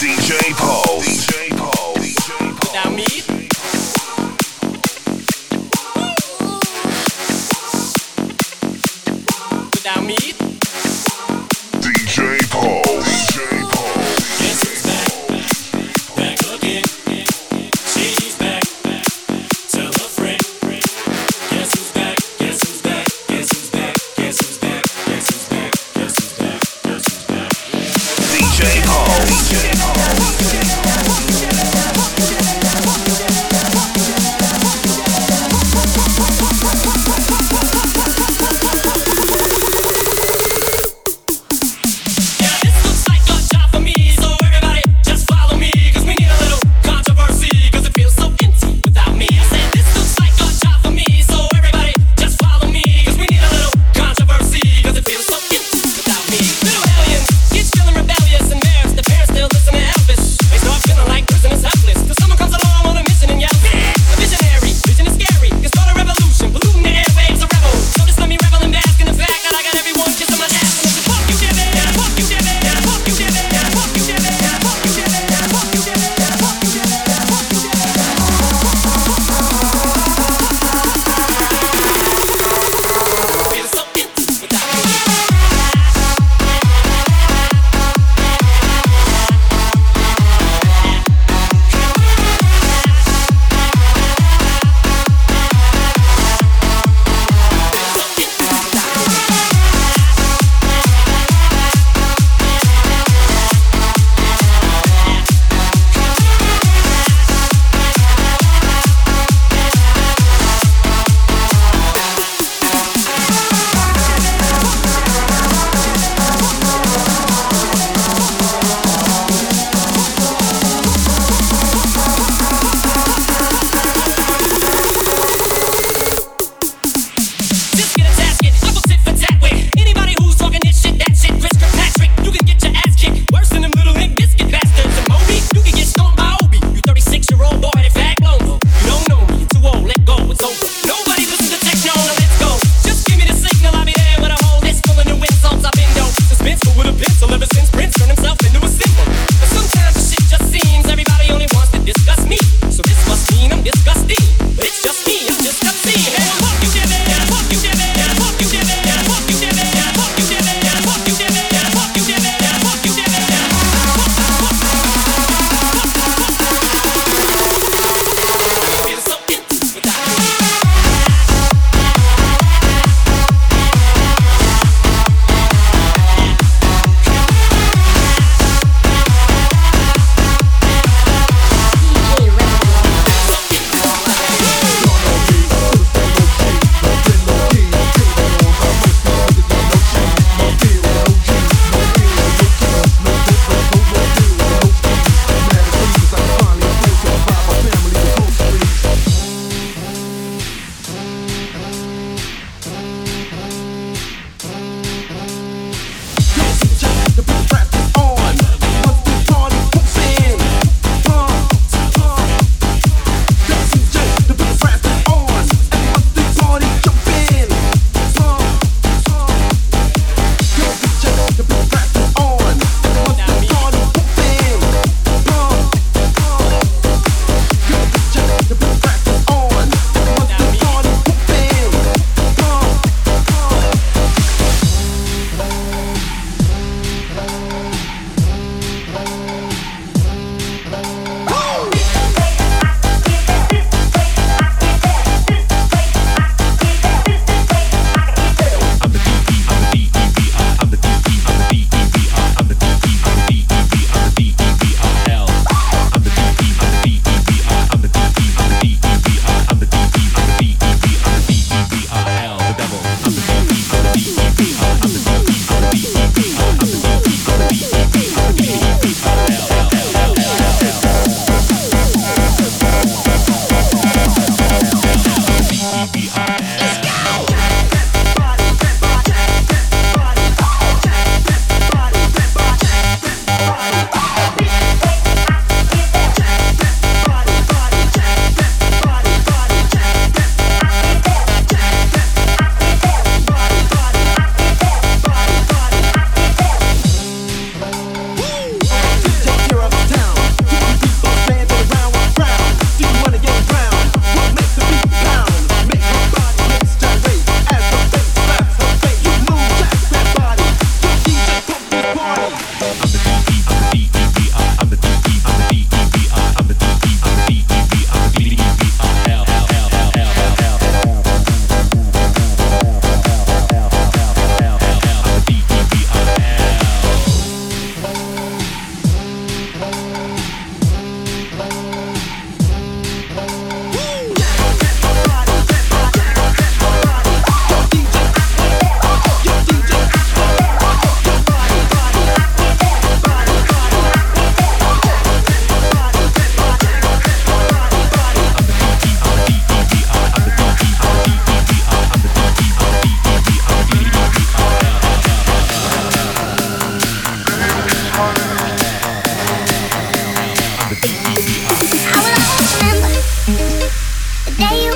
DJ Pulse. DJ Pulse. Without me,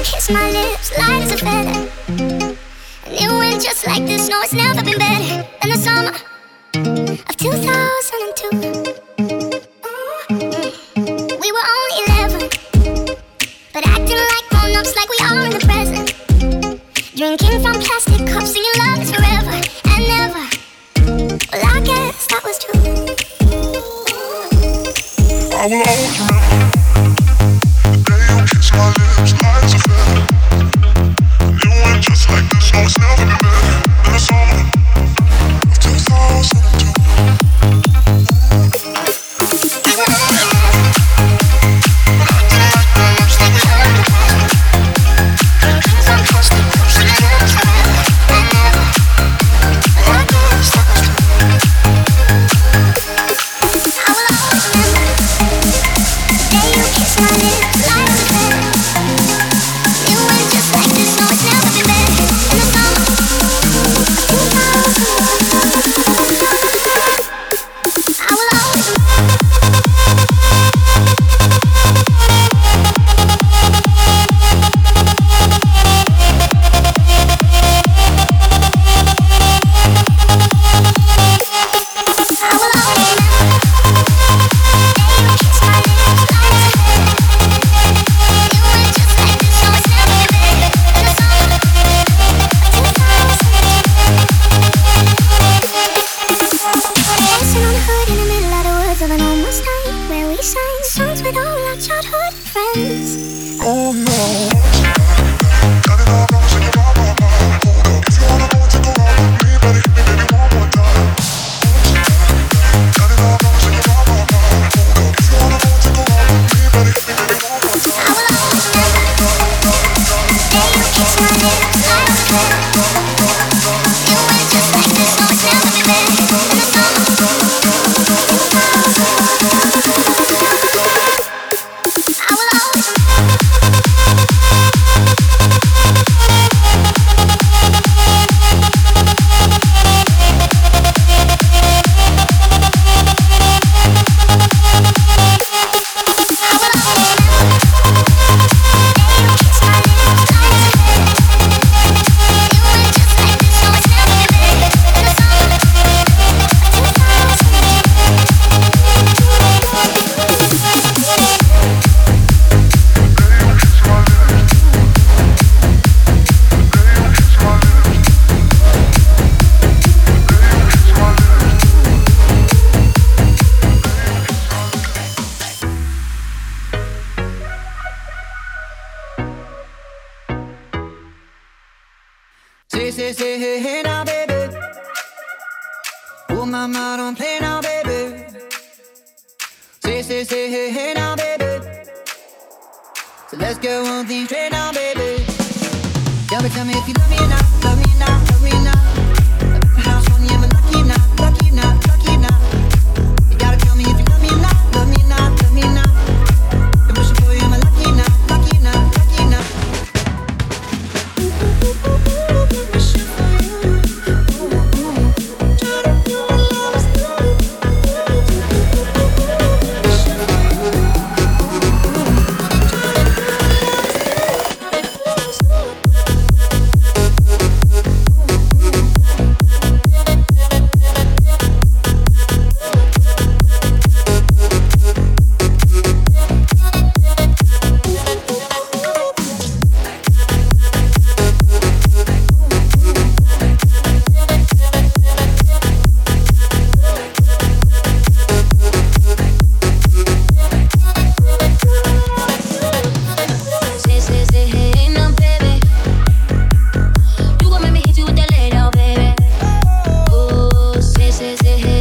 kiss my lips, light as a feather. And it went just like this. No, it's never been better than the summer of 2002. Mm-hmm. We were only 11, but acting like grown-ups, like we are in the present. Drinking from plastic cups, singing love is forever and ever. Well, I guess that was true. I will always remember. I Gotta go. places it hits.